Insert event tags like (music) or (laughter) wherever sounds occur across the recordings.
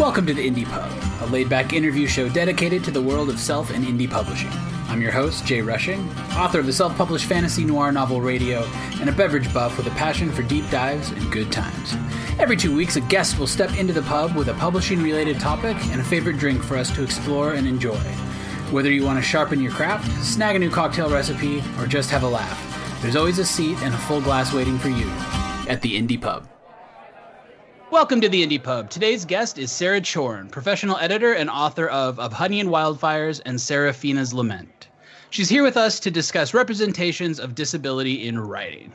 Welcome to the Indie Pub, a laid back interview show dedicated to the world of self and indie publishing. I'm your host, Jay Rushing, author of the self published fantasy noir novel Radio, and a beverage buff with a passion for deep dives and good times. Every two weeks, a guest will step into the pub with a publishing related topic and a favorite drink for us to explore and enjoy. Whether you want to sharpen your craft, snag a new cocktail recipe, or just have a laugh, there's always a seat and a full glass waiting for you at the Indie Pub. Welcome to the Indie Pub. Today's guest is Sarah Chorn, professional editor and author of Of Honey and Wildfires and Seraphina's Lament. She's here with us to discuss representations of disability in writing.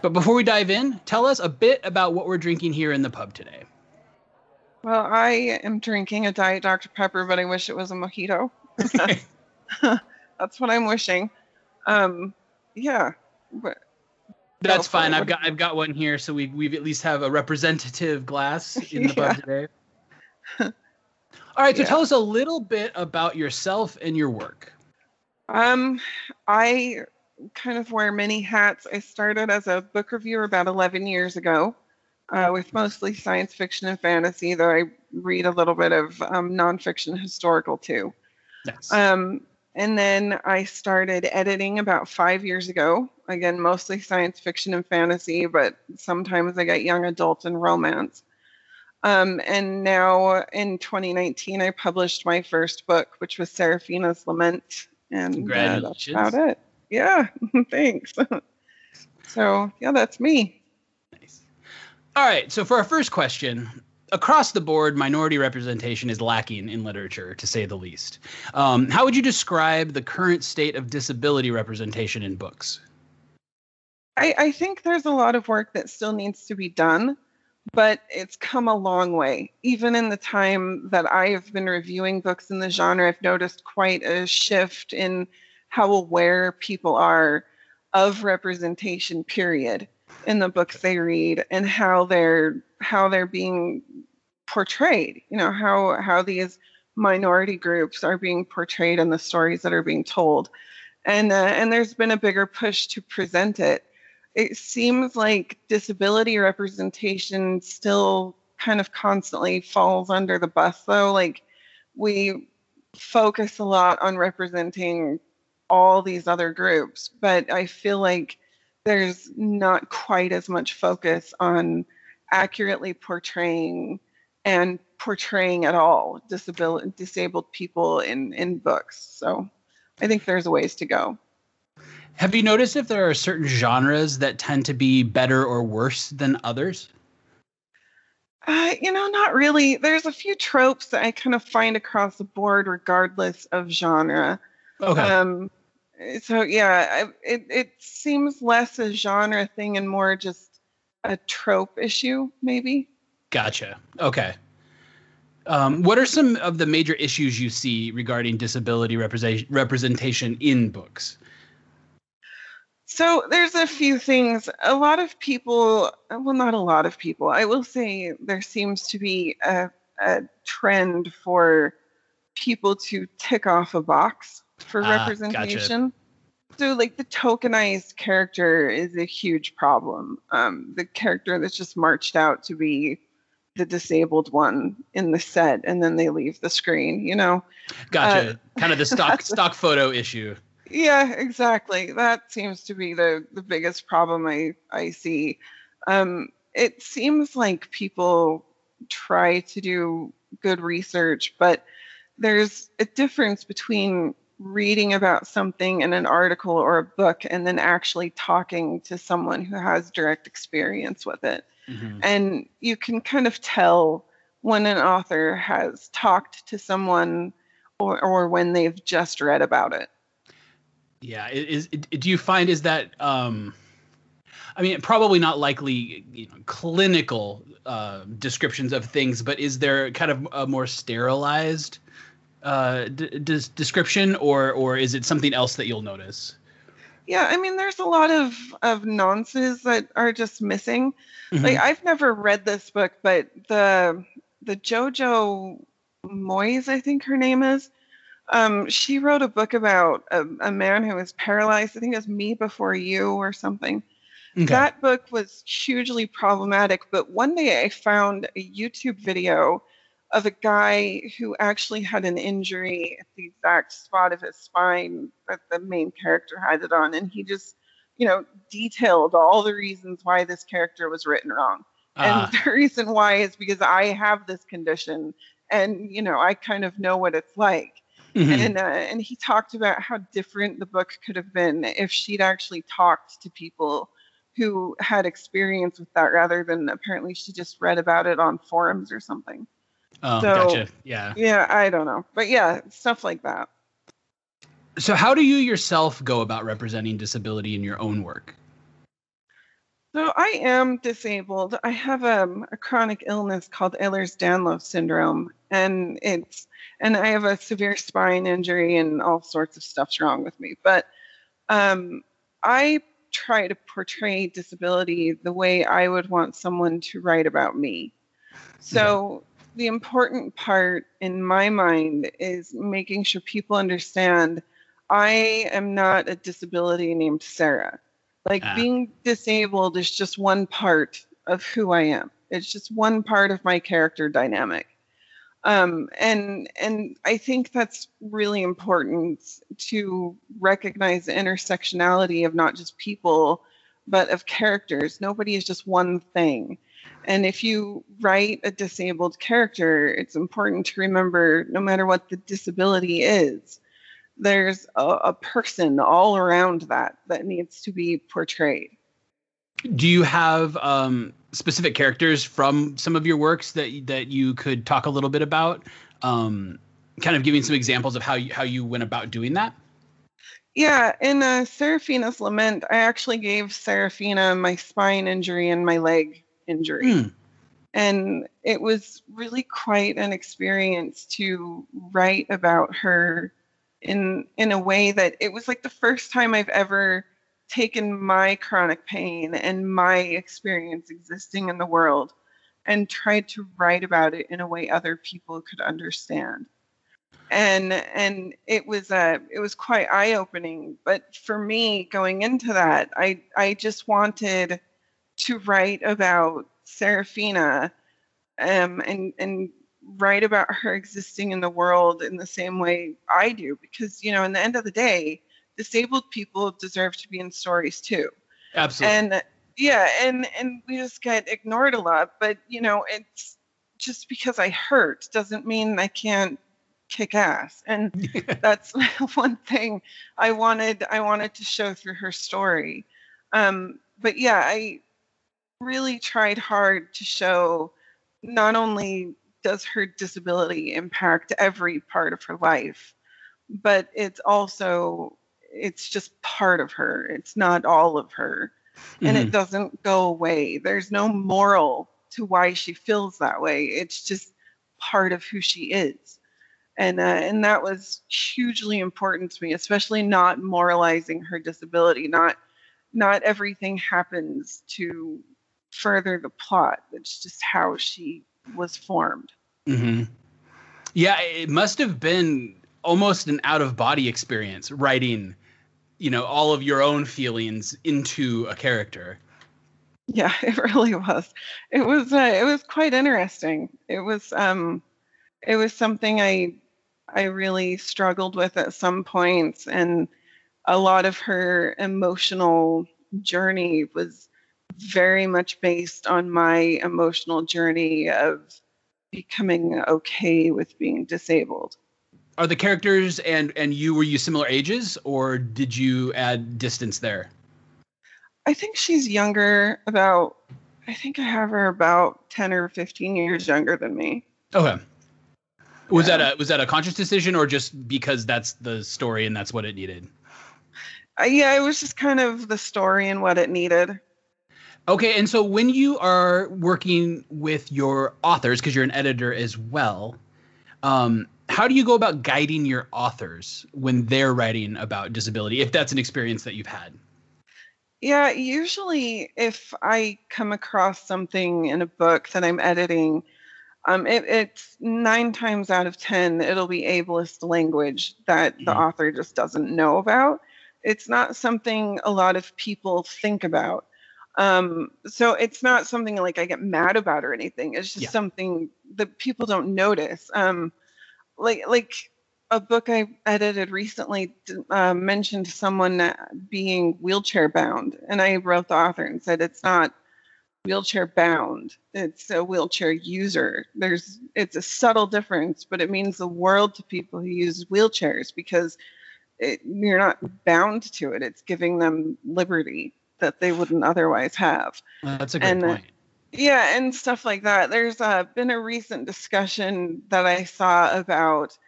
But before we dive in, tell us a bit about what we're drinking here in the pub today. Well, I am drinking a Diet Dr. Pepper, but I wish it was a mojito. (laughs) That's what I'm wishing. Um, yeah. But That's for fine. I've got I've got one here, so we we at least have a representative glass (laughs) in the Yeah. pub today. (laughs) All right, so Yeah. tell us a little bit about yourself and your work. Um, I kind of wear many hats. I started as a book reviewer about 11 years ago, uh, with mostly science fiction and fantasy, though I read a little bit of um, nonfiction historical too. Nice. Um, and then I started editing about five years ago. Again, mostly science fiction and fantasy, but sometimes I get young adult and romance. Um, and now in 2019, I published my first book, which was Seraphina's Lament. And uh, that's Congratulations. about it. Yeah, (laughs) thanks. (laughs) so, yeah, that's me. Nice. All right, so for our first question, across the board, minority representation is lacking in literature, to say the least. Um, how would you describe the current state of disability representation in books? I, I think there's a lot of work that still needs to be done, but it's come a long way. Even in the time that I have been reviewing books in the genre, I've noticed quite a shift in how aware people are of representation, period, in the books they read and how they're how they're being portrayed. You know, how how these minority groups are being portrayed in the stories that are being told. And uh, and there's been a bigger push to present it it seems like disability representation still kind of constantly falls under the bus though. Like we focus a lot on representing all these other groups but i feel like there's not quite as much focus on accurately portraying and portraying at all disabil- disabled people in in books. So i think there's a ways to go Have you noticed if there are certain genres that tend to be better or worse than others? Uh, you know, not really. There's a few tropes that I kind of find across the board, regardless of genre. Okay. Um, so yeah, I, it it seems less a genre thing and more just a trope issue, maybe. Gotcha. Okay. Um, what are some of the major issues you see regarding disability represent- representation in books? So there's a few things. A lot of people, well, not a lot of people. I will say there seems to be a, a trend for people to tick off a box for Ah, gotcha. representation. So, like the tokenized character is a huge problem. Um, the character that's just marched out to be the disabled one in the set, and then they leave the screen. You know. Gotcha. Uh, kind of the stock (laughs) stock photo issue. Yeah, exactly. That seems to be the the biggest problem I I see. Um, it seems like people try to do good research, but there's a difference between reading about something in an article or a book and then actually talking to someone who has direct experience with it. Mhm. And you can kind of tell when an author has talked to someone or, or when they've just read about it. Yeah. Is, do you find is that um, I mean, probably not likely you know, clinical uh, descriptions of things, but is there kind of a more sterilized uh, d- des- description, or or is it something else that you'll notice? Yeah, I mean, there's a lot of of nonces that are just missing. Mhm. Like I've never read this book, but the the JoJo Moyes, I think her name is. Um, she wrote a book about a, a man who was paralyzed. I think it was Me Before You or something. Okay. That book was hugely problematic. But one day I found a YouTube video of a guy who actually had an injury at the exact spot of his spine that the main character had it on. And he just, you know, detailed all the reasons why this character was written wrong. Uh. And ah. the (laughs) reason why is because I have this condition and, you know, I kind of know what it's like. Mm-hmm. And uh, and he talked about how different the book could have been if she'd actually talked to people who had experience with that rather than apparently she just read about it on forums or something. Oh, so, gotcha. Yeah. Yeah, I don't know. But yeah, stuff like that. So, how do you yourself go about representing disability in your own work? So, I am disabled. I have um, a chronic illness called Ehlers-Danlos syndrome, and it's and I have a severe spine injury and all sorts of stuff's wrong with me. But um, I try to portray disability the way I would want someone to write about me. So the important part in my mind is making sure people understand I am not a disability named Sarah. Like ah. being disabled is just one part of who I am. It's just one part of my character dynamic. Um, and and I think that's really important to recognize the intersectionality of not just people, but of characters. Nobody is just one thing. And if you write a disabled character, it's important to remember no matter what the disability is, there's a, a, person all around that that needs to be portrayed. Do you have um, specific characters from some of your works that that you could talk a little bit about? Um, kind of giving some examples of how you, how you went about doing that. Yeah, in uh, Seraphina's Lament, I actually gave Seraphina my spine injury and my leg injury. Mm. And it was really quite an experience to write about her in in a way that it was like the first time I've ever taken my chronic pain and my experience existing in the world and tried to write about it in a way other people could understand. And and it was uh it was quite eye opening but for me going into that i i just wanted to write about Seraphina um, and and write about her existing in the world in the same way I do because you know in the end of the day disabled people deserve to be in stories too. Absolutely. And yeah and and we just get ignored a lot but you know it's just because I hurt doesn't mean I can't kick ass. And (laughs) that's (laughs) one thing I wanted I wanted to show through her story. Um but yeah I really tried hard to show not only does her disability impact every part of her life, but it's also it's just part of her. It's not all of her. Mm-hmm. And it mm-hmm. doesn't go away. There's no moral to why she feels that way. It's just part of who she is. And uh, and that was hugely important to me, especially not moralizing her disability. Not not everything happens to further the plot. It's just how she was formed. Mm-hmm. Yeah, it must have been almost an out of body experience writing, you know, all of your own feelings into a character. Yeah, (laughs) it really was. It was uh, it was quite interesting. It was um it was something I I really struggled with at some points and a lot of her emotional journey was very much based on my emotional journey of becoming okay with being disabled. Are the characters and and you were you similar ages or did you add distance there? I think she's younger about I think I have her about 10 or 15 years younger than me. Okay. Was yeah. that a was that a conscious decision or just because that's the story and that's what it needed? Uh, yeah, it was just kind of the story and what it needed. Okay, and so when you are working with your authors, because you're an editor as well, um, how do you go about guiding your authors when they're writing about disability, if that's an experience that you've had? Yeah, usually if I come across something in a book that I'm editing, um, it, it's nine times out of ten it'll be ableist language that the mm-hmm. author just doesn't know about. It's not something a lot of people think about Um, so it's not something like I get mad about or anything. It's just Yeah. something that people don't notice. Um, like like a book I edited recently uh, mentioned someone uh, being wheelchair bound, and I wrote the author and said it's not wheelchair bound; it's a wheelchair user. There's it's a subtle difference, but it means the world to people who use wheelchairs because it, you're not bound to it. It's giving them liberty that they wouldn't otherwise have. That's a great And, uh, point. Yeah, and stuff like that. There's uh, been a recent discussion that I saw about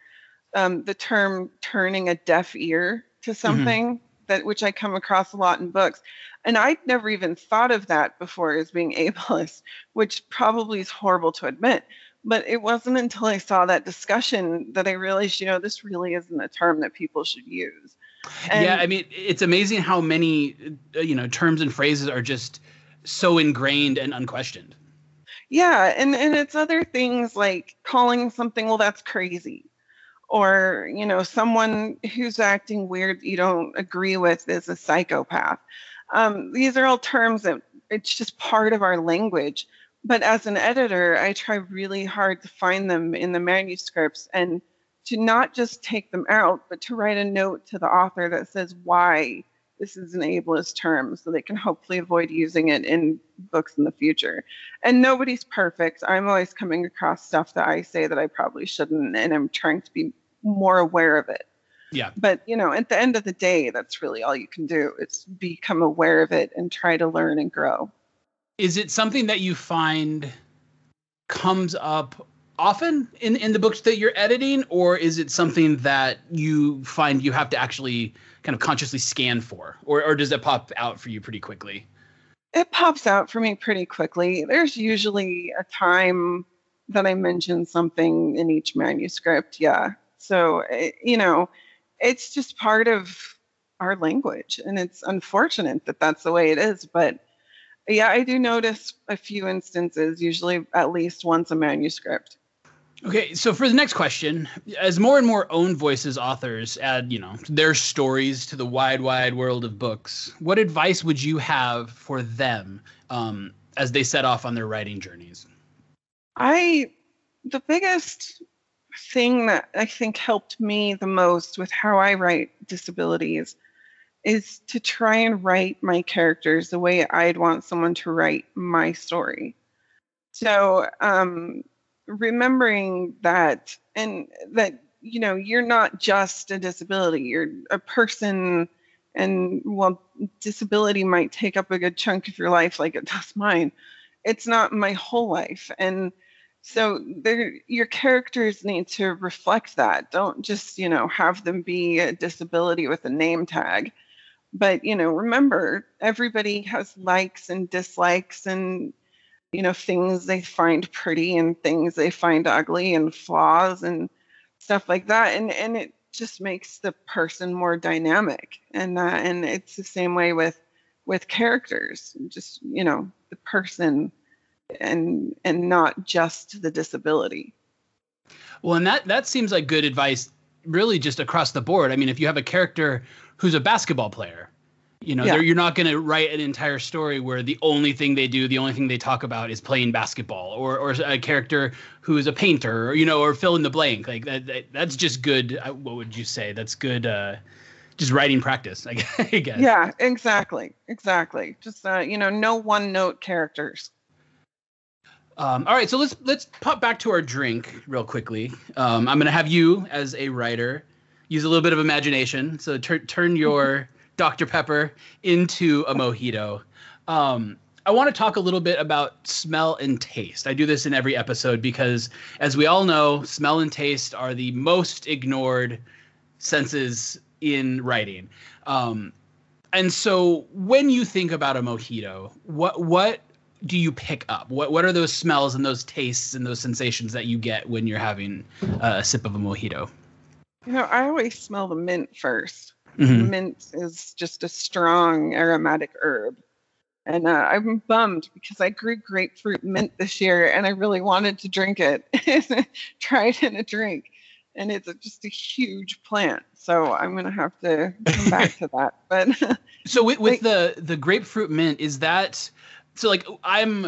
um, the term turning a deaf ear to something that which I come across a lot in books, and I'd never even thought of that before as being (laughs) ableist, which probably is horrible to admit. But it wasn't until I saw that discussion that I realized, you know, this really isn't a term that people should use. And- yeah, I mean, it's amazing how many uh, you know terms and phrases are just so ingrained and unquestioned. Yeah, and and it's other things like calling something, well, that's crazy, or you know, someone who's acting weird you don't agree with is a psychopath. Um, these are all terms that it's just part of our language. But as an editor, I try really hard to find them in the manuscripts and to not just take them out, but to write a note to the author that says why this is an ableist term so they can hopefully avoid using it in books in the future. And nobody's perfect. I'm always coming across stuff that I say that I probably shouldn't, and I'm trying to be more aware of it. Yeah. But, you know, at the end of the day, that's really all you can do is become aware of it and try to learn and grow. Is it something that you find comes up often in in the books that you're editing, or is it something that you find you have to actually kind of consciously scan for, or or does it pop out for you pretty quickly? It pops out for me pretty quickly. There's usually a time that I mention something in each manuscript. Yeah. So, it, you know, it's just part of our language. And it's unfortunate that that's the way it is. But yeah, I do notice a few instances, usually at least once a manuscript. Okay, so for the next question, as more and more own voices authors add, you know, their stories to the wide, wide world of books, what advice would you have for them um, as they set off on their writing journeys? I, the biggest thing that I think helped me the most with how I write disabilities is to try and write my characters the way I'd want someone to write my story. So, um, remembering that and that, you know, you're not just a disability, you're a person. And while disability might take up a good chunk of your life, like it (laughs) does mine, it's not my whole life. And so your characters need to reflect that. Don't just, you know, have them be a disability with a name tag. But, you know, remember everybody has likes and dislikes and, you know, things they find pretty and things they find ugly and flaws and stuff like that. And and it just makes the person more dynamic. And uh, and it's the same way with with characters. Just, you know, the person and and not just the disability. Well, and that that seems like good advice, really, just across the board. I mean, if you have a character who's a basketball player, you know, Yeah. you're not going to write an entire story where the only thing they do, the only thing they talk about, is playing basketball, or or a character who is a painter, or you know, or fill in the blank. Like that, that that's just good. uh, What would you say? That's good. Uh, just writing practice, I guess. (laughs) I guess. Yeah, exactly, exactly. Just uh, you know, no one note characters. Um, all right, so let's let's pop back to our drink real quickly. Um, I'm gonna have you as a writer use a little bit of imagination. So tur- turn your (laughs) Dr Pepper into a mojito. Um, I want to talk a little bit about smell and taste. I do this in every episode because, as we all know, smell and taste are the most ignored senses in writing. Um, and so, when you think about a mojito, what what do you pick up? What what are those smells and those tastes and those sensations that you get when you're having a sip of a mojito? You know, I always smell the mint 1st Mhm. Mint is just a strong aromatic herb. And uh, I'm bummed because I grew grapefruit mint this year and I really wanted to drink it, (laughs) try it in a drink. and it's a, just a huge plant. So I'm gonna have to come back (laughs) to that. But (laughs) so with, with like, the the grapefruit mint, is that so? Like I'm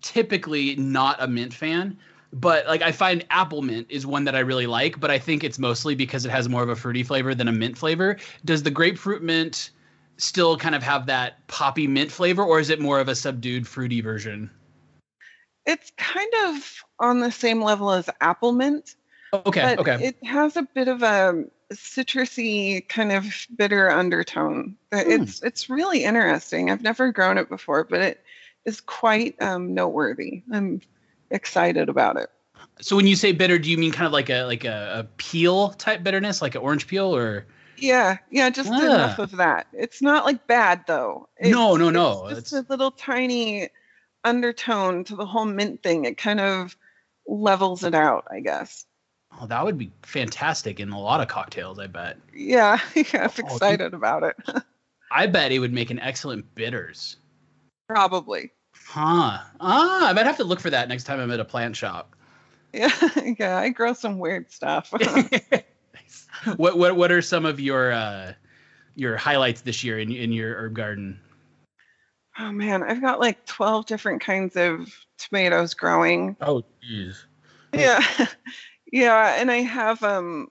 typically not a mint fan, but like I find apple mint is one that I really like. But I think it's mostly because it has more of a fruity flavor than a mint flavor. Does the grapefruit mint still kind of have that poppy mint flavor, or is it more of a subdued fruity version? It's kind of on the same level as apple mint. Okay. okay. It has a bit of a citrusy kind of bitter undertone. Mm. It's it's really interesting. I've never grown it before, but it is quite um, noteworthy. I'm excited about it. So when you say bitter, do you mean kind of like a like a, a peel type bitterness, like an orange peel, or? Yeah, yeah, just ah. enough of that. It's not like bad though. It's, no, no, no. It's just it's... a little tiny undertone to the whole mint thing. It kind of levels it out, I guess. Oh, that would be fantastic in a lot of cocktails, I bet. Yeah, (laughs) yeah I'm oh, excited dude. about it. (laughs) I bet it would make an excellent bitters. Probably. Huh. Ah, I might have to look for that next time I'm at a plant shop. (laughs) Yeah, yeah, I grow some weird stuff. (laughs) (laughs) what what what are some of your uh your highlights this year in in your herb garden? Oh man, I've got like 12 different kinds of tomatoes growing. Oh jeez. Yeah. yeah, and I have um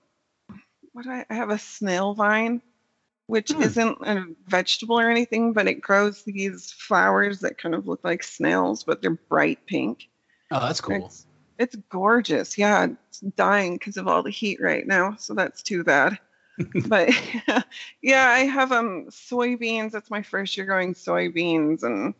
what I, I have a snail vine which hmm. isn't a vegetable or anything, but it grows these flowers that kind of look like snails, but they're bright pink. Oh, that's cool. It's, it's gorgeous. Yeah, it's dying because of all the heat right now, so that's too bad. (laughs) but (laughs) yeah, I have um soybeans. That's my first year growing soybeans and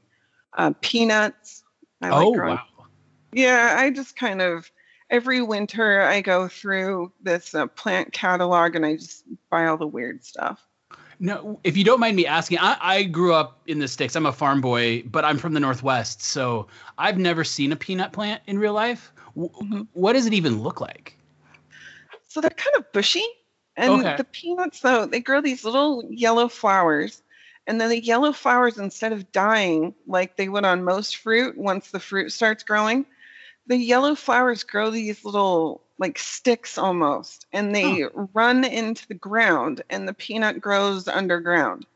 uh, peanuts. I oh like growing. wow! Yeah, I just kind of every winter I go through this uh, plant catalog and I just buy all the weird stuff. No, if you don't mind me asking, I, I, grew up in the sticks. I'm a farm boy, but I'm from the northwest, so I've never seen a peanut plant in real life. Mm-hmm. What does it even look like? So they're kind of bushy, and okay. the peanuts though they grow these little yellow flowers, and then the yellow flowers instead of dying like they would on most fruit once the fruit starts growing, the yellow flowers grow these little like sticks almost and they huh. run into the ground and the peanut grows underground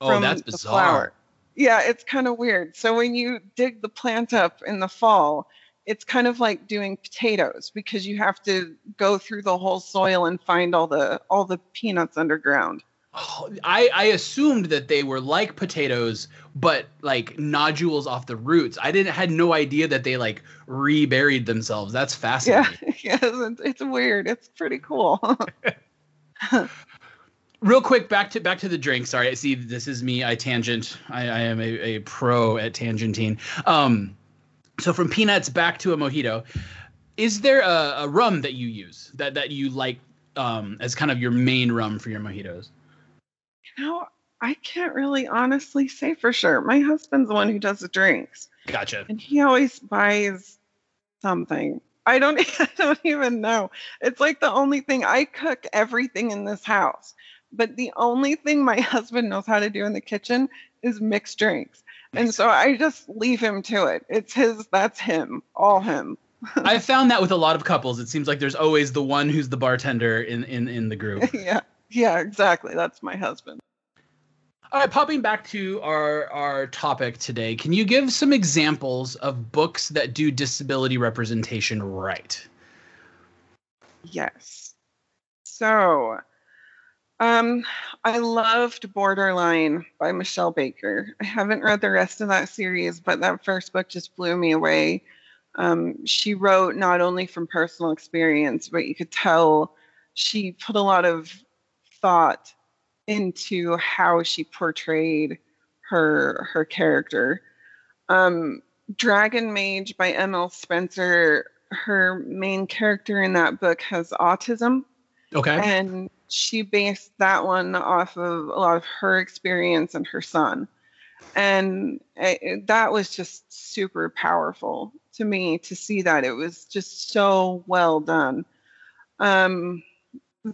oh from that's bizarre. the flower yeah it's kind of weird so when you dig the plant up in the fall it's kind of like doing potatoes because you have to go through the whole soil and find all the all the peanuts underground Oh, I, I assumed that they were like potatoes, but like nodules off the roots. I didn't had no idea that they like reburied themselves. That's fascinating. (laughs) Yeah, yeah, it's weird. It's pretty cool. (laughs) Real quick, back to back to the drink. Sorry, I see this is me. I tangent. I, I am a, a pro at tangentine. Um, so from peanuts back to a mojito. Is there a, a rum that you use that that you like um, as kind of your main rum for your mojitos? Know, I can't really honestly say for sure. My husband's the one who does the drinks. Gotcha. And he always buys something. I don't (laughs) I don't even know. It's like the only thing I cook everything in this house. But the only thing my (laughs) husband knows how to do in the kitchen is mix drinks. And so I just leave him to it. It's his that's him, all him. I (laughs) found that with a lot of couples. It seems like there's always the one who's the bartender in in in the group. yeah. Yeah, exactly. That's my husband. All right, popping back to our our topic today, can you give some examples of books that do disability representation right? Yes. So, um, I loved Borderline by Mishell Baker. I haven't read the rest of that series, but that first book just blew me away. Um, she wrote not only from personal experience, but you could tell she put a lot of thought into how she portrayed her her character. Um, Dragon Mage by M.L. Spencer. Her main character in that book has autism. Okay. And she based that one off of a lot of her experience and her son. And it, that was just super powerful to me to see that. It was just so well done. Um,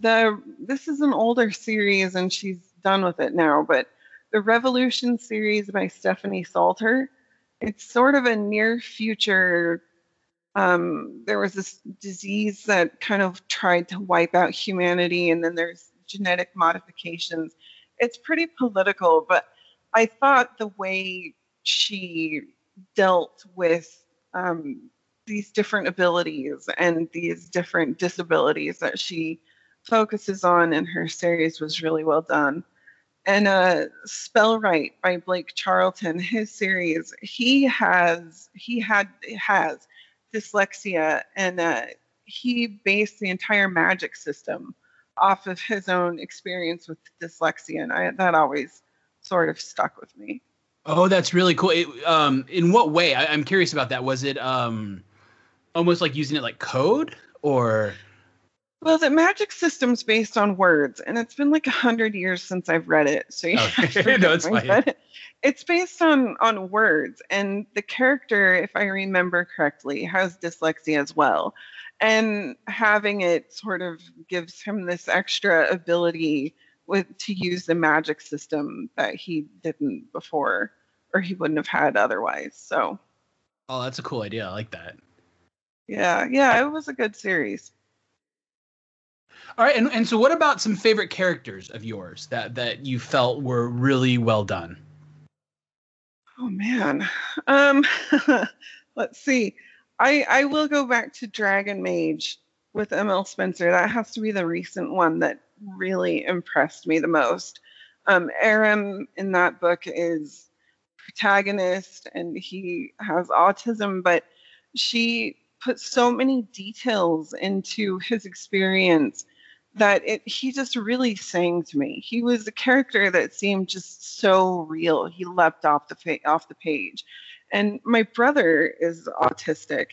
the this is an older series and she's done with it now, but the Revolution series by Stephanie Saulter, it's sort of a near future Um, there was this disease that kind of tried to wipe out humanity, and then there's genetic modifications. It's pretty political, but I thought the way she dealt with um, these different abilities and these different disabilities that she focuses on in her series was really well done. And uh, Spellwright by Blake Charlton, his series, he has he had has dyslexia, and uh, he based the entire magic system off of his own experience with dyslexia, and I, that always sort of stuck with me. Oh, that's really cool. It, um, in what way? I, am curious about that. Was it um, almost like using it like code, or? Well, the magic system's based on words, and it's been like a hundred years since I've read it. So yeah, oh, okay. (laughs) no, it's fine. It's based on on words, and the character, if I remember correctly, has dyslexia as well, and having it sort of gives him this extra ability with to use the magic system that he didn't before or he wouldn't have had otherwise. So Oh, that's a cool idea. I like that. Yeah, yeah, it was a good series. All right, and, and so what about some favorite characters of yours that that you felt were really well done? Oh man. Um (laughs) let's see. I I will go back to Dragon Mage with ML Spencer. That has to be the recent one that really impressed me the most. Um, Aram in that book is protagonist and he has autism, but she put so many details into his experience that it he just really sang to me. He was a character that seemed just so real. He leapt off the fa- off the page. And my brother is autistic,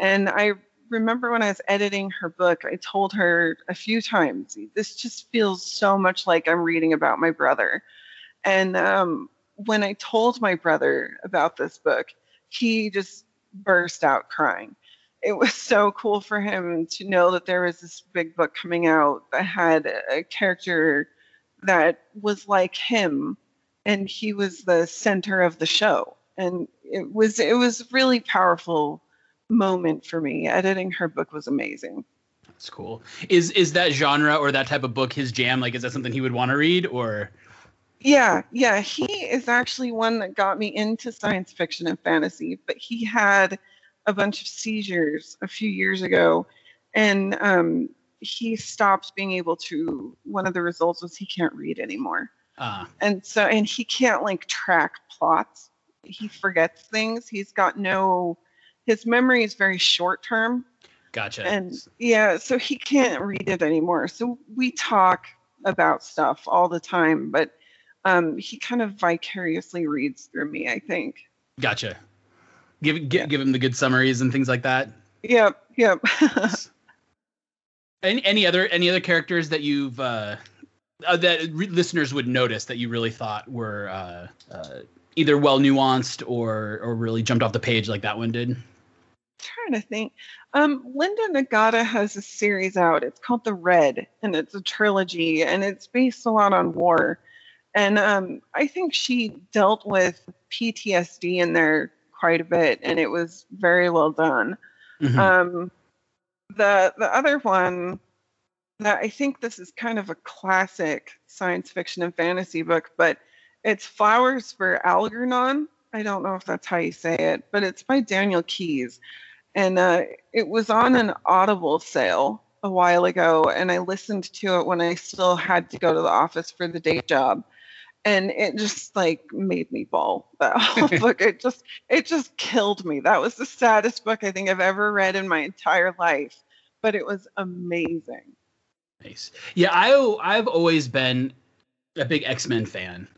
and I remember when I was editing her book, I told her a few times, this just feels so much like I'm reading about my brother. And um, when I told my brother about this book, he just burst out crying. It was so cool for him to know that there was this big book coming out that had a character that was like him and he was the center of the show and it was it was really powerful moment for me. Editing her book was amazing. That's cool. Is is that genre or that type of book his jam? Like, is that something he would want to read or? Yeah, yeah. He is actually one that got me into science fiction and fantasy, but he had a bunch of seizures a few years ago, and um, he stopped being able to. One of the results was he can't read anymore. Uh. And so, and he can't like track plots. He forgets things. He's got no his memory is very short term. Gotcha. And yeah, so he can't read it anymore. So we talk about stuff all the time, but um, he kind of vicariously reads through me, I think. Gotcha. Give give, yeah. give him the good summaries and things like that. Yep, yep. (laughs) any any other any other characters that you've uh, uh, that re- listeners would notice that you really thought were uh, uh, either well nuanced or or really jumped off the page like that one did? trying to think. Um, Linda Nagata has a series out. It's called The Red, and it's a trilogy, and it's based a lot on war. And um, I think she dealt with PTSD in there quite a bit, and it was very well done. Mm-hmm. Um, the the other one that I think this is kind of a classic science fiction and fantasy book, but it's Flowers for Algernon. I don't know if that's how you say it, but it's by Daniel Keyes and uh, it was on an Audible sale a while ago, and I listened to it when I still had to go to the office for the day job, and it just like made me bawl. That whole (laughs) book, it just it just killed me. That was the saddest book I think I've ever read in my entire life, but it was amazing. Nice. Yeah, I I've always been a big X Men fan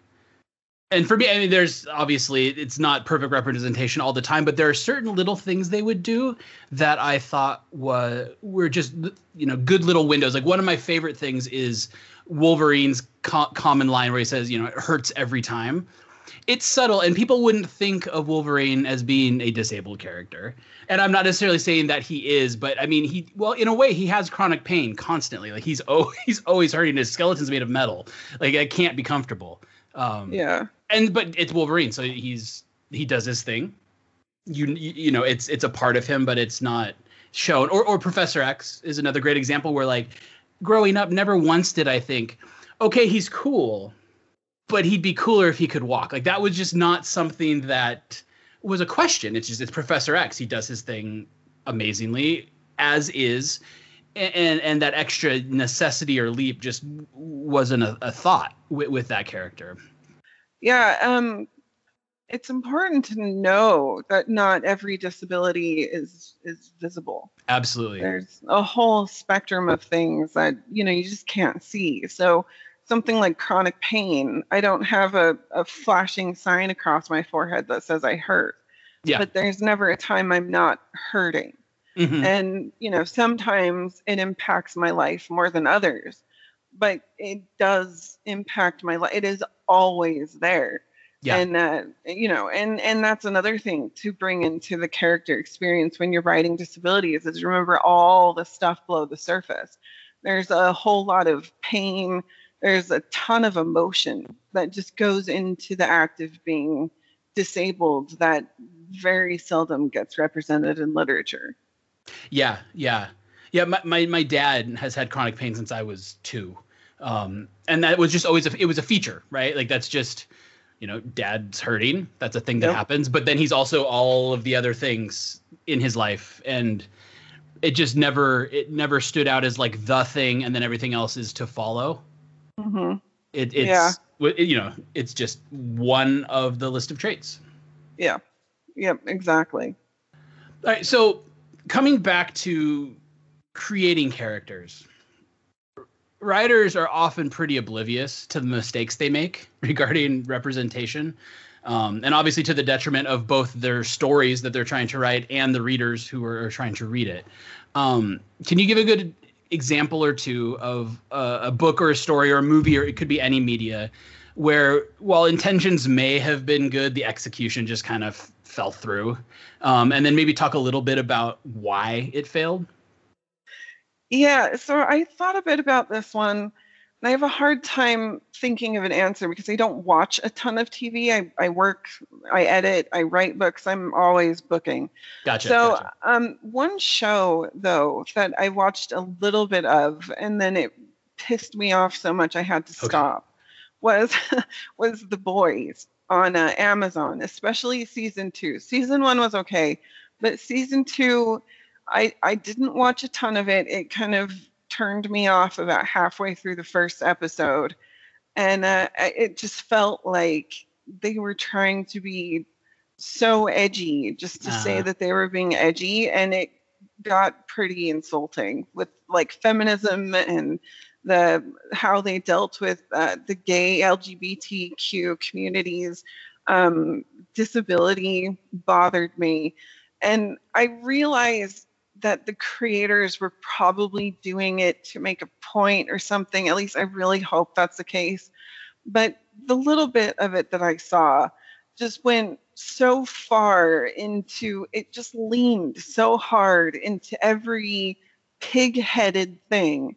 and for me, I mean, there's obviously it's not perfect representation all the time, but there are certain little things they would do that I thought were were just you know good little windows. Like one of my favorite things is Wolverine's co- common line where he says, you know, it hurts every time. It's subtle, and people wouldn't think of Wolverine as being a disabled character. And I'm not necessarily saying that he is, but I mean, he well, in a way, he has chronic pain constantly. Like he's oh, (laughs) he's always hurting. His skeleton's made of metal. Like it can't be comfortable. Um, yeah. And but it's Wolverine, so he's he does his thing. you you know it's it's a part of him, but it's not shown. Or or Professor X is another great example where like growing up, never once did I think, okay, he's cool, but he'd be cooler if he could walk. Like that was just not something that was a question. It's just it's Professor X. He does his thing amazingly, as is. And and that extra necessity or leap just wasn't a, a thought with, with that character. Yeah, um, it's important to know that not every disability is is visible. Absolutely. There's a whole spectrum of things that you know you just can't see. So something like chronic pain, I don't have a, a flashing sign across my forehead that says I hurt. Yeah. But there's never a time I'm not hurting. Mhm. And you know, sometimes it impacts my life more than others. But it does impact my life. It is always there Yeah. and uh, you know and and that's another thing to bring into the character experience when you're writing disabilities is remember all the stuff below the surface there's a whole lot of pain there's a ton of emotion that just goes into the act of being disabled that very seldom gets represented in literature Yeah, yeah, yeah. My, my my dad has had chronic pain since I was two, um, and that was just always a, it was a feature, right? Like that's just you know, dad's hurting. That's a thing that Yep. happens. But then he's also all of the other things in his life, and it just never it never stood out as like the thing, and then everything else is to follow. hmm It, it's Yeah. you know, it's just one of the list of traits. yeah yep exactly All right, so coming back to creating characters, writers are often pretty oblivious to the mistakes they make (laughs) regarding representation. Um, and obviously to the detriment of both their stories that they're trying to write and the readers who are, trying to read it. Um, can you give a good example or two of a book or a story or a movie, or it could be any media, where while intentions may have been good, the execution just kind of fell through? Um, and then maybe talk a little bit about why it failed. Yeah, so I thought a bit about this one, and I have a hard time thinking of an answer because I don't watch a ton of TV. I, I work, I edit, I write books. I'm always booking. Gotcha. so, gotcha. um, one show though that I watched a little bit of, and then it pissed me off so much I had to Okay. stop, was (laughs) was The Boys on uh, Amazon, especially season two. Season one was okay, but season two, I I didn't watch a ton of it. It kind of turned me off about halfway through the first episode, and uh, it just felt like they were trying to be so edgy just to say Uh-huh. that they were being edgy, and it got pretty insulting with like feminism and the how they dealt with uh, the gay LGBTQ communities. Um, disability bothered me, and I realized that the creators were probably doing it to make a point or something. At least I really hope that's the case. But the little bit of it that I saw just went so far into it, just leaned so hard into every pig headed thing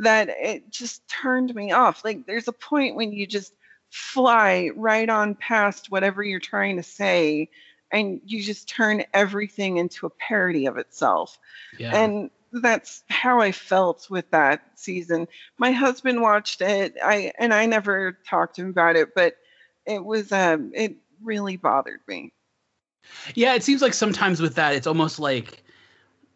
that it just turned me off. Like, there's a point when you just fly right on past whatever you're trying to say and you just turn everything into a parody of itself yeah. and that's how I felt with that season. My husband watched it. I and I never talked to him about it, but it was um it really bothered me. Yeah, it seems like sometimes with that, it's almost like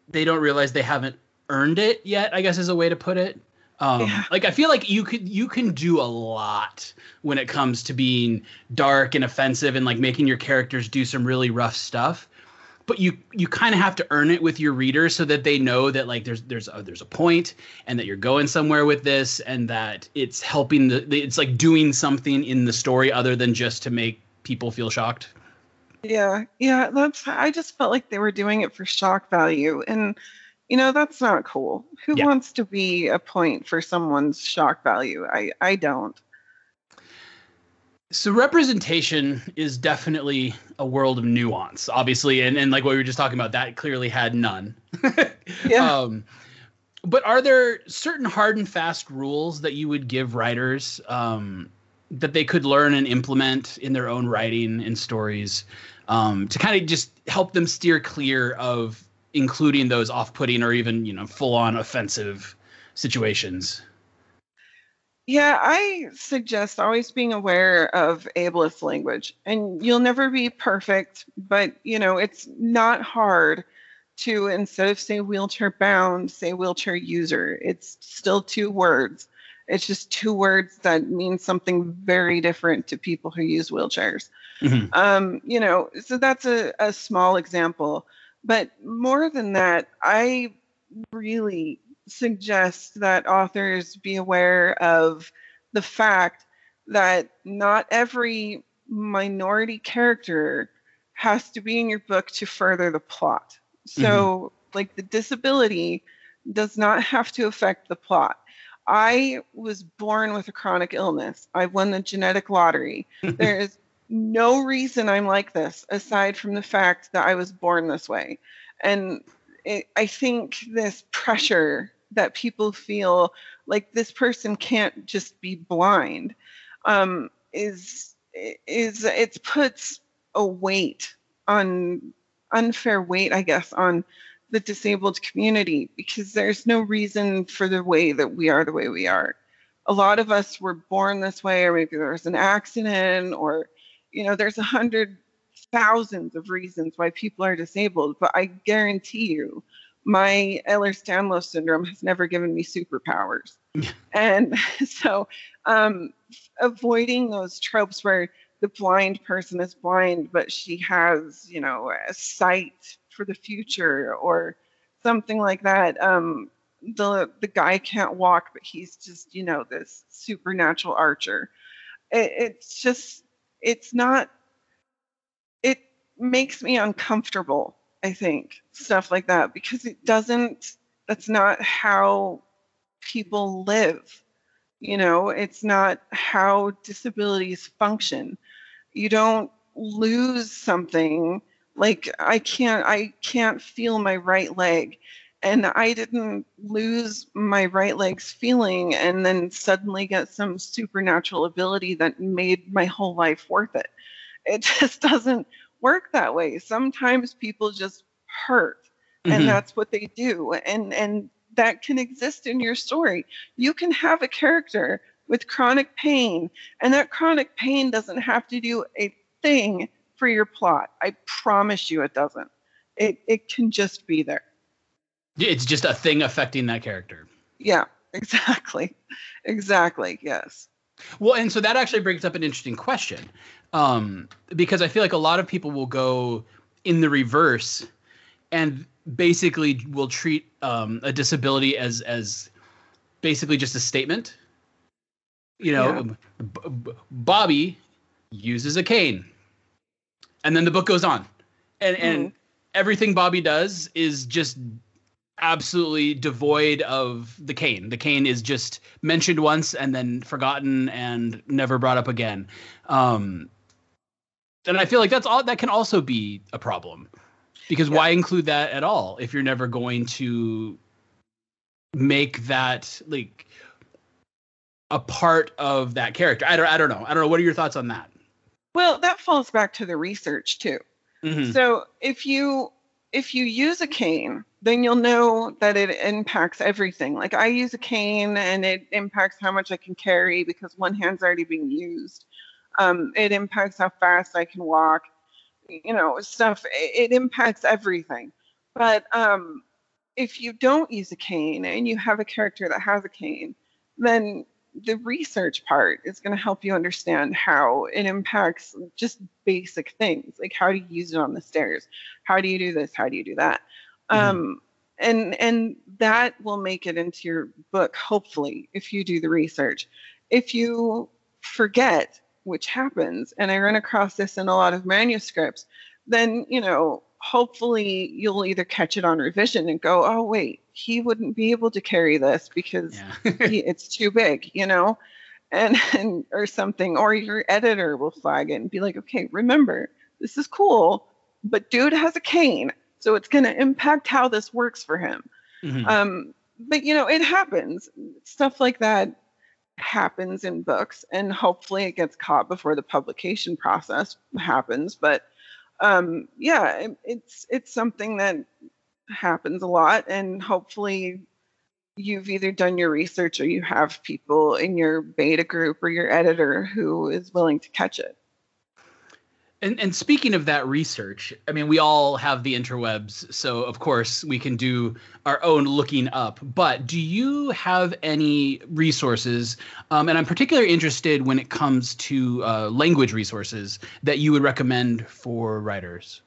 they don't realize they haven't earned it yet. I guess is a way to put it. Um, Yeah. Like I feel like you could you can do a lot when it comes to being dark and offensive and like making your characters do some really rough stuff. But you you kind of have to earn it with your readers so that they know that like there's there's a, there's a point and that you're going somewhere with this and that it's helping the the- it's like doing something in the story other than just to make people feel shocked. Yeah, yeah, that's I just felt like they were doing it for shock value and you know, that's not cool. Who Yeah. wants to be a point for someone's shock value? I I don't. So representation is definitely a world of nuance, obviously, and, and like what we were just talking about, that clearly had none. (laughs) Yeah. Um, but are there certain hard and fast rules that you would give writers um, that they could learn and implement in their own writing and stories um, to kind of just help them steer clear of including those off-putting or even you know full-on offensive situations. Yeah, I suggest always being aware of ableist language. And you'll never be perfect, but you know, it's not hard to instead of say wheelchair bound, say wheelchair user. It's still two words. It's just two words that mean something very different to people who use wheelchairs. Mm-hmm. Um, you know, so that's a, a small example. But more than that, I really suggest that authors be aware of the fact that not every minority character has to be in your book to further the plot. So, mm-hmm. like, the disability does not have to affect the plot. I was born with a chronic illness. I won the genetic lottery. (laughs) there is no reason I'm like this aside from the fact that I was born this way. And it, I think this pressure that people feel like this person can't just be blind um, is is it puts a weight on unfair weight, I guess, on the disabled community because there's no reason for the way that we are the way we are. A lot of us were born this way, or maybe there was an accident, or you know, there's a hundred thousands of reasons why people are disabled. But I guarantee you, my Ehlers-Danlos syndrome has never given me superpowers. (laughs) and so um, avoiding those tropes where the blind person is blind, but she has, you know, a sight for the future or something like that. Um, the the guy can't walk, but he's just, you know, this supernatural archer. It, it's just, it's not. It makes me uncomfortable I think, stuff like that, because it doesn't, that's not how people live. You know, it's not how disabilities function. You don't lose something like I can't I can't feel my right leg and I didn't lose my right leg's feeling and then suddenly get some supernatural ability that made my whole life worth it. It (laughs) just doesn't work that way. Sometimes people just hurt and mm-hmm. that's what they do and and that can exist in your story. You can have a character with chronic pain and that chronic pain doesn't have to do a thing for your plot. I promise you it doesn't. It it can just be there. It's just a thing affecting that character. Yeah, (laughs) exactly. Exactly. Yes. Well, and so that actually brings up an interesting question um, because I feel like a lot of people will go in the reverse and basically will treat um, a disability as as basically just a statement. You know, yeah. B- Bobby uses a cane, and then the book goes on, and and mm-hmm. everything Bobby does is just absolutely devoid of the cane. The cane is just mentioned once and then forgotten and never brought up again. Um, and I feel like that's all that can also be a problem because yeah. why include that at all if you're never going to make that like a part of that character? I don't I don't know. I don't know. What are your thoughts on that? Well, that falls back to the research too. Mm-hmm. So if you if you use a cane, then you'll know that it impacts everything. Like I use a cane and it impacts how much I can carry because one hand's already being used. Um, it impacts how fast I can walk, you know, stuff. It, it impacts everything. But um, if you don't use a cane and you have a character that has a cane, then the research part is going to help you understand how it impacts just basic things like how do you use it on the stairs? How do you do this? How do you do that? Mm-hmm. um, and and that will make it into your book hopefully if you do the research. If you forget which happens, and I run across this in a lot of manuscripts, then, you know, hopefully you'll either catch it on revision and go, oh, wait, he wouldn't be able to carry this because yeah. he, (laughs) it's too big, you know? And, and or something, or your editor will flag it and be like, okay, remember, this is cool, but dude has a cane, so it's going to impact how this works for him. Mm-hmm. Um, but you know, it happens. Stuff like that happens in books and hopefully it gets caught before the publication process happens but um, yeah, it's it's something that happens a lot, and hopefully you've either done your research or you have people in your beta group or your editor who is willing to catch it. And, and speaking of that research, I mean, we all have the interwebs, so of course we can do our own looking up. But do you have any resources? Um, and I'm particularly interested when it comes to uh, language resources that you would recommend for writers.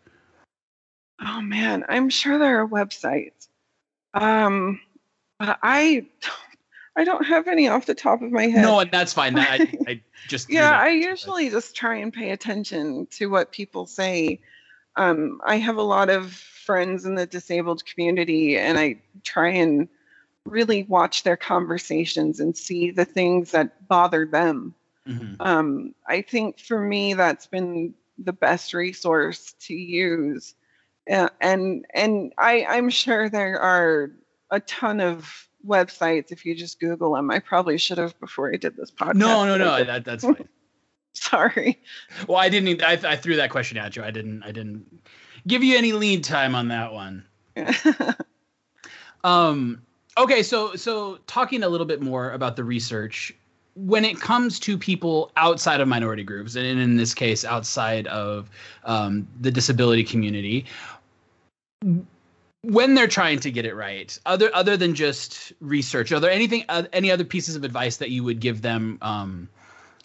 Oh man, I'm sure there are websites. Um, I (laughs) I don't have any off the top of my head. No, and that's fine. (laughs) I, I just yeah, I usually just try and pay attention to what people say. Um, I have a lot of friends in the disabled community, and I try and really watch their conversations and see the things that bother them. Mm-hmm. Um, I think for me, that's been the best resource to use, and and I, I'm sure there are a ton of websites if you just Google them. I probably should have before I did this podcast. No, no, no. (laughs) that, that's fine. Sorry. Well, I didn't. I, I threw that question at you. I didn't. I didn't give you any lead time on that one. (laughs) um. Okay. So so talking a little bit more about the research when it comes to people outside of minority groups, and in this case, outside of um, the disability community, when they're trying to get it right other other than just research are there anything uh, any other pieces of advice that you would give them um,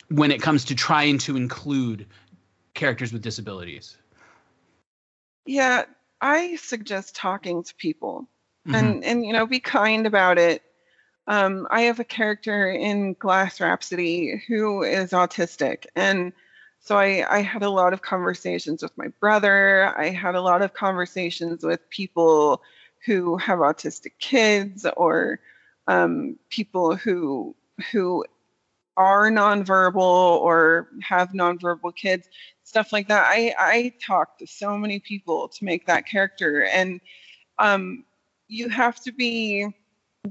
when it comes to trying to include characters with disabilities? Yeah i suggest talking to people. Mm-hmm. and and you know be kind about it. Um, i have a character in glass rhapsody who is autistic and so I, I had a lot of conversations with my brother. I had a lot of conversations with people who have autistic kids or um, people who who are nonverbal or have nonverbal kids, stuff like that. I I talked to so many people to make that character, and um, you have to be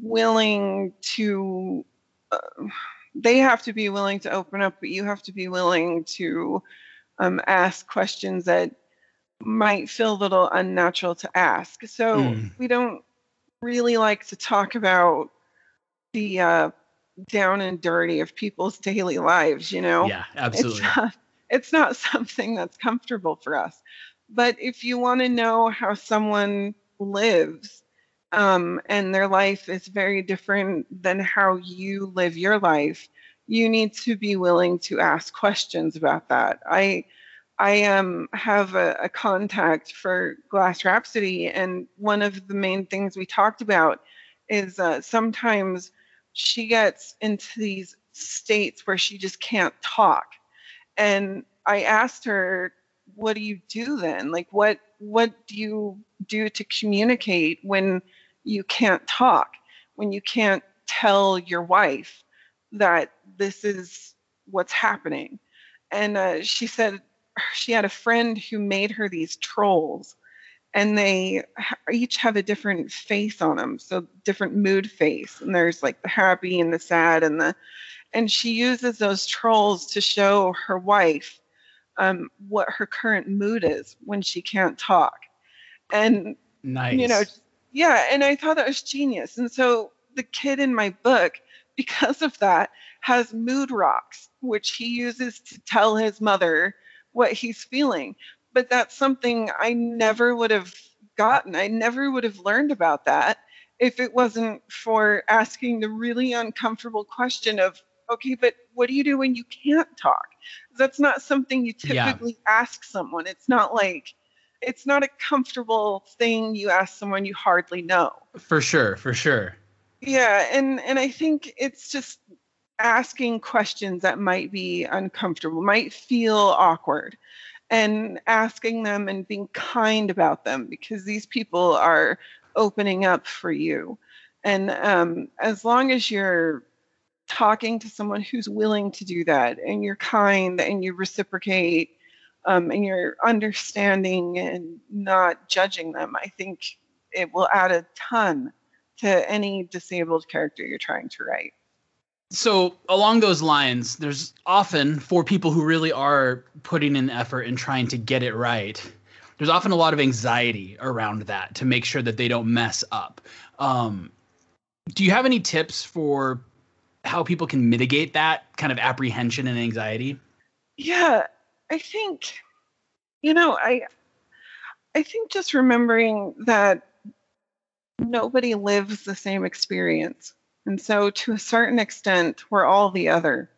willing to. Uh, they have to be willing to open up, but you have to be willing to um, ask questions that might feel a little unnatural to ask. So mm. we don't really like to talk about the uh, down and dirty of people's (laughs) daily lives, you know? Yeah, absolutely. It's not, it's not (laughs) something that's comfortable for us. But if you want to know how someone lives, um, and their life is very different than how you live your life, you need to be willing to ask questions about that. I I um, have a, a contact for Glass Rhapsody, and one of the main things we talked about is uh, sometimes she gets into these states where she just can't talk. And I asked her, "What do you do then? Like, what what do you do to communicate when?" You can't talk, when you can't tell your wife that this is what's happening. And uh, she said she had a friend who made her these trolls, and they each have a different face on them, so different mood face. And there's like the happy and the sad and the, and she uses those trolls to show her wife um, what her current mood is when she can't talk. And nice. you know, yeah, and I thought that was genius. And so the kid in my book, (laughs) because of that, has mood rocks, which he uses to tell his mother what he's feeling. But that's something I never would have gotten. I never would have learned about that if it wasn't for asking the really uncomfortable question of, okay, but what do you do when you can't talk? That's not something you typically yeah. ask someone. It's not like, it's not a comfortable thing you ask someone you hardly know. For sure, for sure. Yeah, and and I think it's just asking questions that might be uncomfortable, might feel awkward, and asking them and being kind about them because these people are opening up for you. And um, as long as you're talking to someone who's willing to do that and you're kind and you reciprocate um, and you're understanding and not judging them, I think it will add a ton to any disabled character you're trying to write. So, along those lines, there's often for people who really are putting in effort and trying to get it right, there's often a lot of anxiety around that to make sure that they don't mess up. Um, do you have any tips for how people can mitigate that kind of apprehension and anxiety? Yeah, I think you know, I I think just remembering that nobody lives the same experience. And so to a certain extent, we're all the other.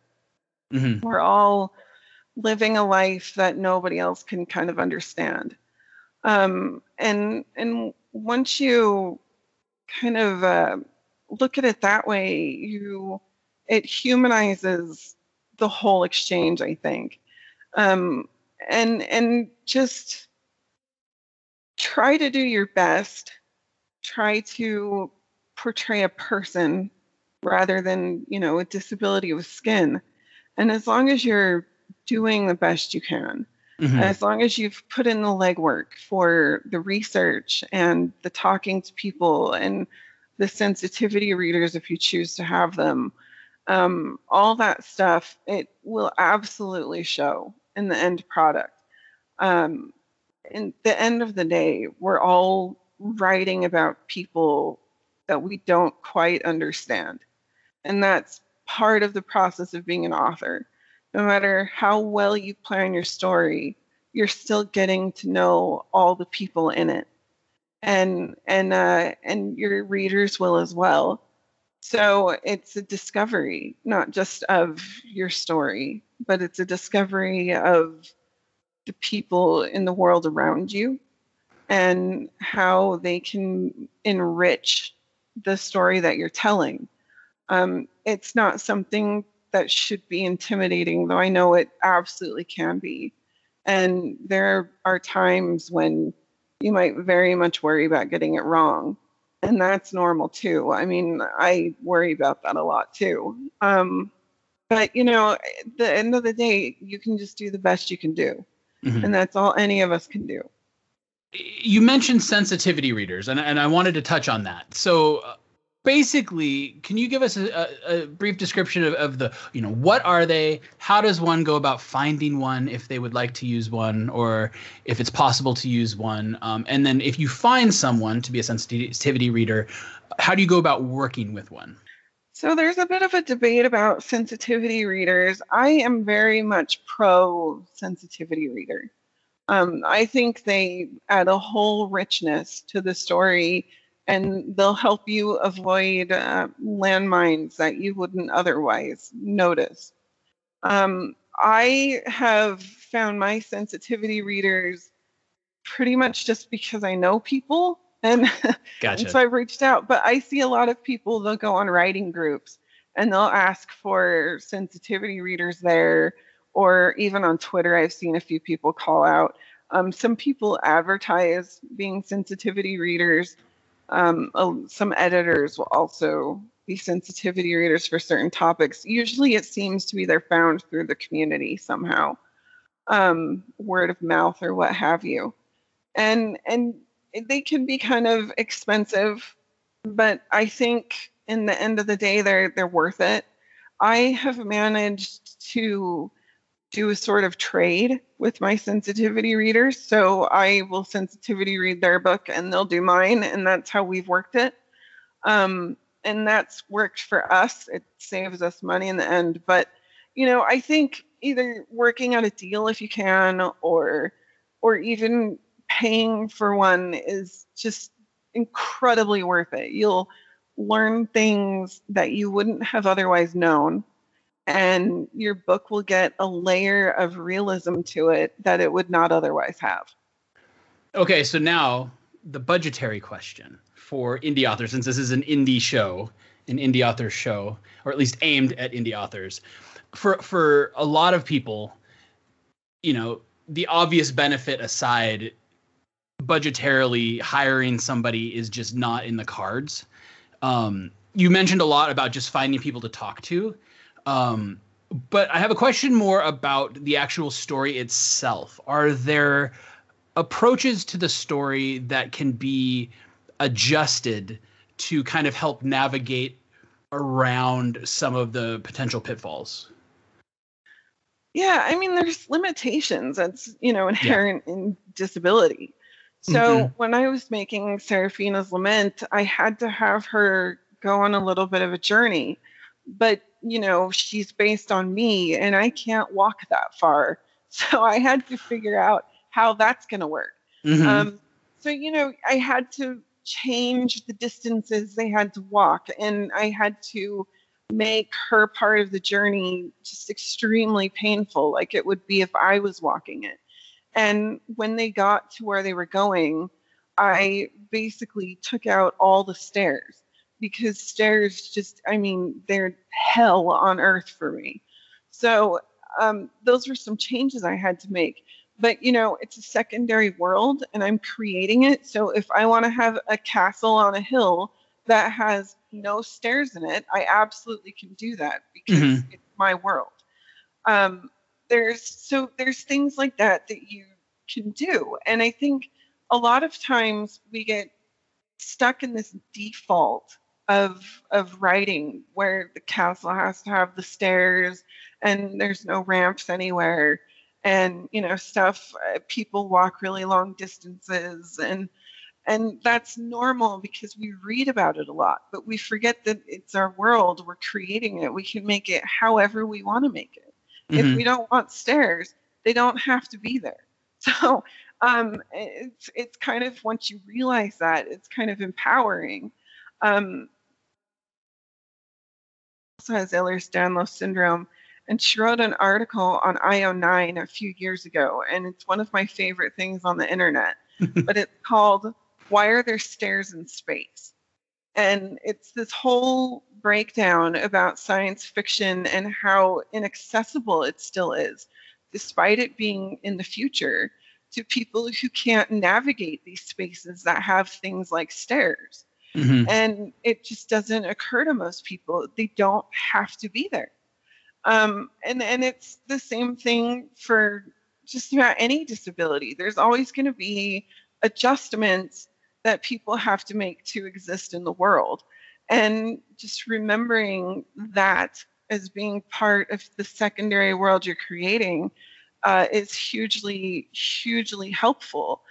Mm-hmm. We're all living a life that nobody else can kind of understand. Um, and and once you kind of uh, look at it that way, you it humanizes the whole exchange. I think, um, and and just try to do your best. Try to portray a person rather than you know a disability of skin. And as long as you're doing the best you can, mm-hmm. as long as you've put in the legwork for the research and the talking to people and the sensitivity readers if you choose to have them, um, all that stuff, it will absolutely show in the end product. Um, in the end of the day, we're all writing about people that we don't quite understand. And that's part of the process of being an author. No matter how well you plan your story, you're still getting to know all the people in it. And and uh, and your readers will as well. So it's a discovery, not just of your story, but it's a discovery of the people in the world around you and how they can enrich the story that you're telling. Um, it's not something that should be intimidating, though I know it absolutely can be. And there are times when you might very much worry about getting it wrong and that's normal too. I mean, I worry about that a lot too. Um, but you know, at the end of the day, you can just do the best you can do, mm-hmm. and that's all any of us can do. You mentioned sensitivity readers, and and I wanted to touch on that. So. Basically, can you give us a, a, brief description of, of, the, you know, what are they? How does one go about finding one if they would like to use one, or if it's possible to use one? Um, and then, if you find someone to be a sensitivity reader, how do you go about working with one? So there's a bit of a debate about sensitivity readers. I am very much pro sensitivity reader. Um, I think they add a whole richness to the story and they'll help you avoid uh, landmines that you wouldn't otherwise notice. Um, I have found my sensitivity readers pretty much just because I know people. And, (laughs) gotcha. and so I've reached out. But I see a lot of people, they'll go on writing groups and they'll ask for sensitivity readers there. Or even on Twitter, I've seen a few people call out. Um, some people advertise being sensitivity readers um, uh, some editors will also be sensitivity readers for certain topics. Usually, it seems to be they're found through the community somehow, um, word of mouth or what have you, and and they can be kind of expensive, but I think in the end of the day, they're they're worth it. I have managed to do a sort of trade with my sensitivity readers. So I will sensitivity read their book and they'll do mine. And that's how we've worked it. Um, and that's worked for us. It saves us money in the end. But, you know, I think either working out a deal if you can or or even paying for one is just incredibly worth it. You'll learn things that you wouldn't have otherwise known and your book will get a layer of realism to it that it would not otherwise have. Okay, so now the budgetary question for indie authors, since this is an indie show, an indie author show, or at least aimed at indie authors. For for a lot of people, you know, the obvious benefit aside, budgetarily hiring somebody is just not in the cards. Um, you mentioned a lot about just finding people to talk to um, but I have a question more about the actual story itself. Are there approaches to the story that can be adjusted to kind of help navigate around some of the potential pitfalls? Yeah, I mean, there's limitations that's you know inherent yeah. in disability. So mm-hmm. when I was making Seraphina's Lament, I had to have her go on a little bit of a journey, but you know she's based on me, and I can't walk that far, (laughs) so I had to figure out how that's going to work. Mm-hmm. Um, so you know, I had to change the distances they had to walk, and I had to make her part of the journey just extremely painful, like it would be if I was walking it. And when they got to where they were going, I basically took out all the stairs because stairs just, I mean, they're hell on earth for me. So um, those were some changes I had to make. But you know, it's a secondary world and I'm creating it. So if I want to have a castle on a hill that has no stairs in it, I absolutely can do that because mm-hmm. it's my world. Um, there's so there's things like that that you can do, and I think a lot of times we get stuck in this default of of writing where the castle has to have the stairs and there's no ramps anywhere and you know stuff uh, people walk really long distances and and that's normal because we read about it a lot, but we forget that it's our world. We're creating it. We can make it however we want to make it. Mm-hmm. If we don't want stairs, they don't have to be there. (laughs) So um, it's it's kind of once you realize that, it's kind of empowering. Um, has Ehlers-Danlos syndrome, and she wrote an article on IO9 a few years ago, and it's one of my favorite things on the internet. (laughs) but it's called why are there stairs in space? And it's this whole breakdown about science fiction and how inaccessible it still is, despite it being in the future, to people who can't navigate these spaces that have things like stairs. Mm-hmm. And it just doesn't occur to most people. They don't have to be there. Um, and, and it's the same thing for just about any disability. There's always going to be adjustments that people have to make to exist in the world. And just remembering that as being part of the secondary world you're creating uh, is hugely, hugely helpful.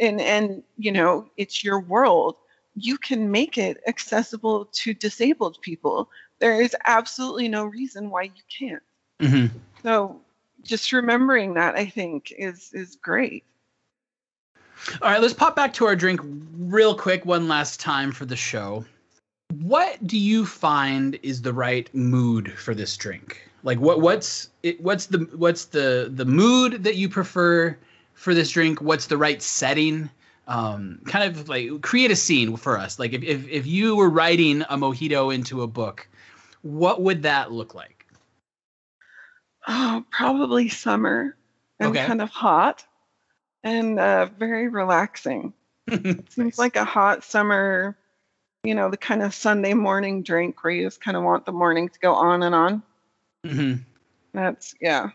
And, and, you know, it's your world. You can make it accessible to disabled people. There is absolutely no reason why you can't. Mm-hmm. So just remembering that, I think, is is great. All right, let's pop back to our drink real quick one last time for the show. What do you find is the right mood for this drink? Like what what's it, what's the what's the the mood that you prefer for this drink? What's the right setting? Um, kind of like create a scene for us. Like if, if if you were writing a mojito into a book, what would that look like? Oh, probably summer and okay. kind of hot and uh, very relaxing. it (laughs) seems like a hot summer, you know, the kind of Sunday morning drink where you just kind of want the morning to go on and on. Mm-hmm. That's yeah,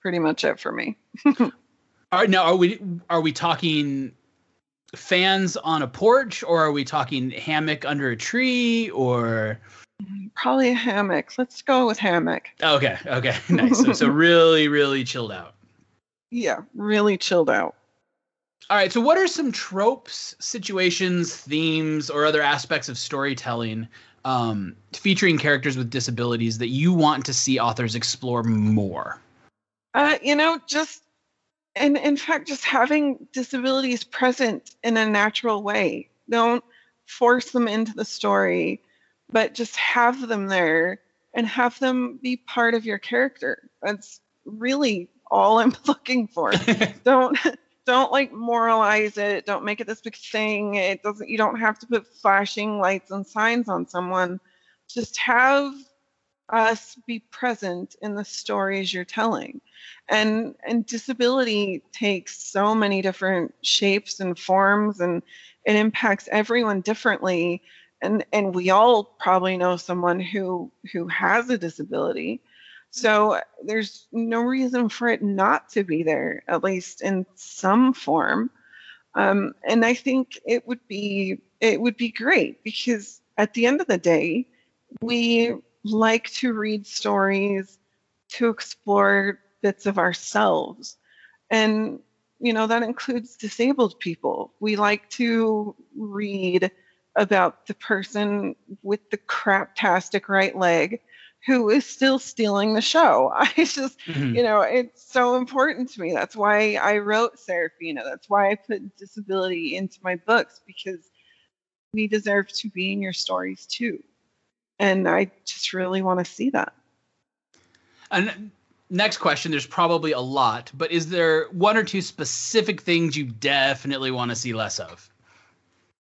pretty much it for me. (laughs) All right, now are we are we talking fans on a porch or are we talking hammock under a tree or? Probably a hammock. Let's go with hammock. Okay okay (laughs) nice. So, so (laughs) really really chilled out. Yeah, really chilled out. All right, so what are some tropes, situations, themes, or other aspects of storytelling um, featuring characters with disabilities that you want to see authors explore more? Uh, you know, just and in fact, just having disabilities present in a natural way. Don't force them into the story, but just have them there and have them be part of your character. That's really all I'm (laughs) looking for. (laughs) don't don't like moralize it. Don't make it this big thing. It doesn't. You don't have to put flashing lights and signs on someone. Just have us be present in the stories you're telling. And and disability takes so many different shapes and forms and it impacts everyone differently. And and we all probably know someone who who has a disability. So there's no reason for it not to be there, at least in some form. Um, and I think it would be it would be great because at the end of the day, we like to read stories to explore bits of ourselves. And, you know, that includes disabled people. We like to read about the person with the craptastic right leg who is still stealing the show. (laughs) I just, mm-hmm. you know, it's so important to me. That's why I wrote Seraphina. That's why I put disability into my books because we deserve to be in your stories too. And I just really want to see that. And next question there's probably a lot, but is there one or two specific things you definitely want to see less of?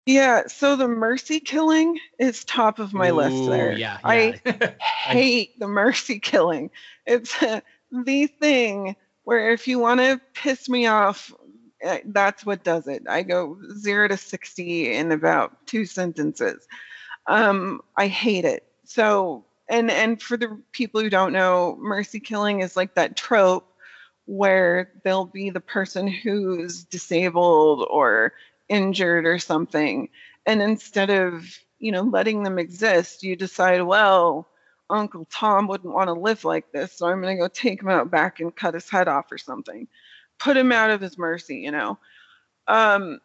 Yeah, so the mercy killing is top of my Ooh, list there. Yeah, yeah. (laughs) I hate the mercy killing. It's (laughs) the thing where if you want to piss me off, eh, that's what does it. I go 0 to 60 in about two sentences. Um, I hate it. So, and and for the people who don't know, mercy killing is like that trope where they'll be the person who's disabled or injured or something. And instead of you know letting them exist you decide well uncle tom wouldn't want to live like this so i'm going to go take him out back and cut his head off or something. Put him out of his mercy you know? Um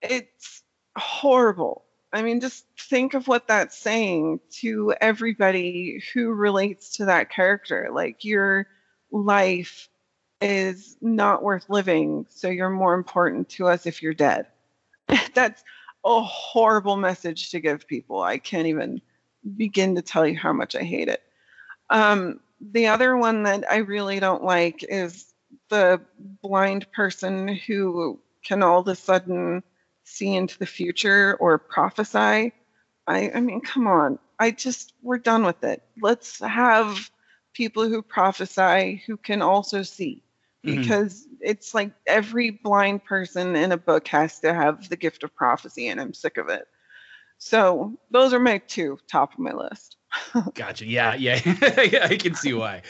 it's horrible i mean just think of what that's saying to everybody who relates to that character like your life is not worth living so you're more important to us if you're dead (laughs) that's a horrible message to give people. I can't even begin to tell you how much I hate it. Um, the other one that I really don't like is the blind person who can all of a sudden see into the future or prophesy. I, I mean, come on. I just, we're done with it. Let's have people who prophesy who can also see. Mm-hmm. because mm-hmm. it's like every blind person in a book has to have the gift of prophecy, and I'm sick of it. So those are my two top of my list. (laughs) gotcha. Yeah, (laughs) yeah, I can see why.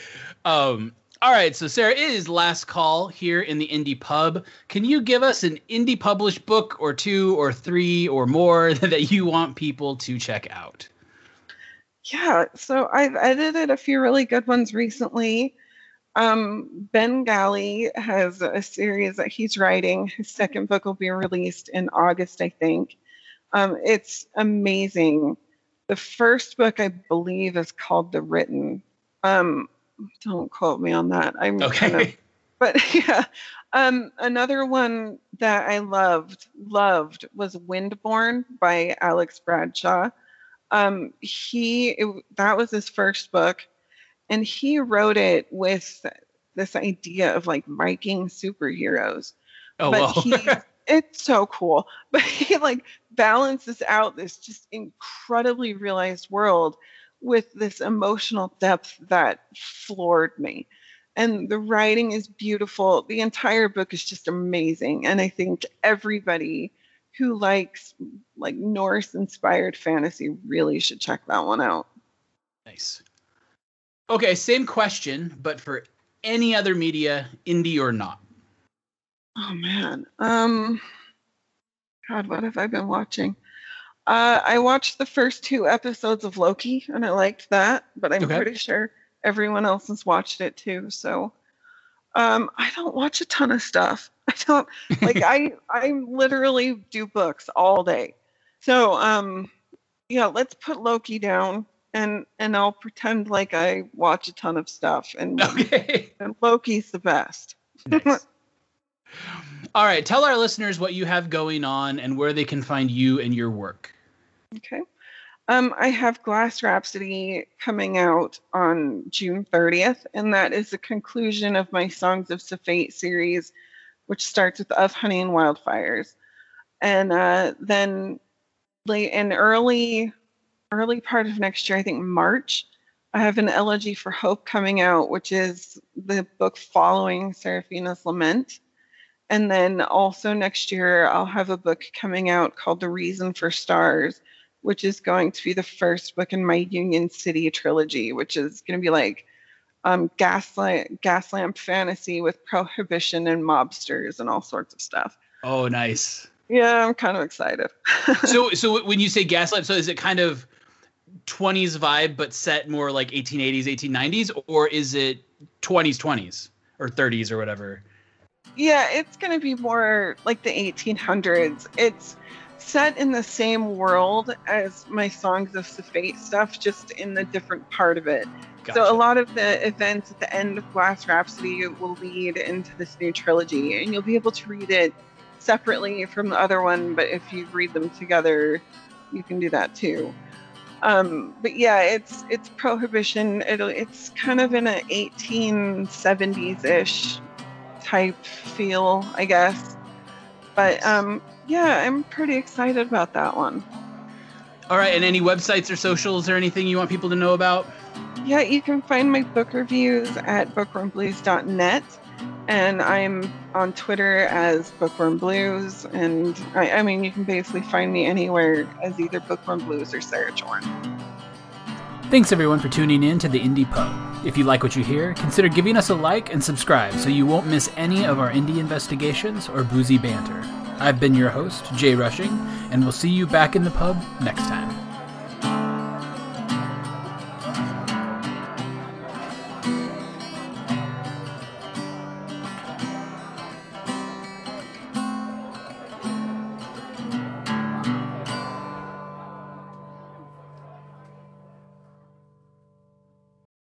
Um, all right, so Sarah, it is last call here in the Indie Pub. Can you give us an indie published book or two or three or more (laughs) that you want people to check out? Yeah, so I've edited a few really good ones recently. Um, ben Galley has a series that he's writing. His second book will be released in August, I think. Um, it's amazing. The first book, I believe, is called The Written. Um, don't quote me on that. I'm okay. Kind of, but (laughs) yeah, um, another one that I loved, loved was Windborn by Alex Bradshaw. Um, he it, that was his first book and he wrote it with this idea of like Viking superheroes. Oh, but well. he, (laughs) it's so cool. But he like balances out this just incredibly realized world with this emotional depth that floored me. And the writing is beautiful. The entire book is just amazing. And I think everybody who likes like Norse inspired fantasy really should check that one out. Nice. Okay, same question, but for any other media, indie or not. Oh man. Um God, what have I been watching? Uh I watched the first two episodes of Loki and I liked that, but I'm okay. pretty sure everyone else has watched it too. So um I don't watch a ton of stuff. (laughs) I don't like (laughs) I I literally do books all day. So um yeah, let's put Loki down and and I'll pretend like I watch a ton of stuff. And, (laughs) okay. and Loki's the best. Nice. All right, tell our listeners what you have going on and where they can find you and your work. Okay. Um, I have Glass Rhapsody coming out on June 30th, and that is the conclusion of my Songs of Safate series, which starts with Of Honey and Wildfires. And uh, then late in early early part of next year, I think March, I have an Elegy for Hope coming out, which is the book following Seraphina's Lament. And then also next year, I'll have a book coming out called The Reason for Stars, which is going to be the first book in my Union City trilogy, which is going to be like um, gaslight, gaslamp fantasy with prohibition and mobsters and all sorts of stuff. Oh, nice. Yeah, I'm kind of excited. (laughs) so, so when you say gaslamp, so is it kind of 20s vibe but set more like 1880s 1890s or is it 20s 20s or 30s or whatever. Yeah, it's going to be more like the 1800s. It's set in the same world as my Songs of Safate stuff, just in the different part of it. Gotcha. So a lot of the events at the end of Glass Rhapsody will lead into this new trilogy, and you'll be able to read it separately from the other one. But if you read them together, you can do that too. Um, but yeah, it's it's prohibition. It'll it's kind of in a 1870s ish type feel, I guess. But um, yeah, I'm pretty excited about that one. All right, and any websites or socials or anything you want people to know about? Yeah, you can find my book reviews at bookwormblues.net, and I'm on Twitter as Bookworm Blues, and I, I mean, you can basically find me anywhere as either Bookworm Blues or Sarah Chorn. Thanks everyone for tuning in to the Indie Pub. If you like what you hear, consider giving us a like and subscribe so you won't miss any of our indie investigations or boozy banter. I've been your host, Jay Rushing, and we'll see you back in the pub next time.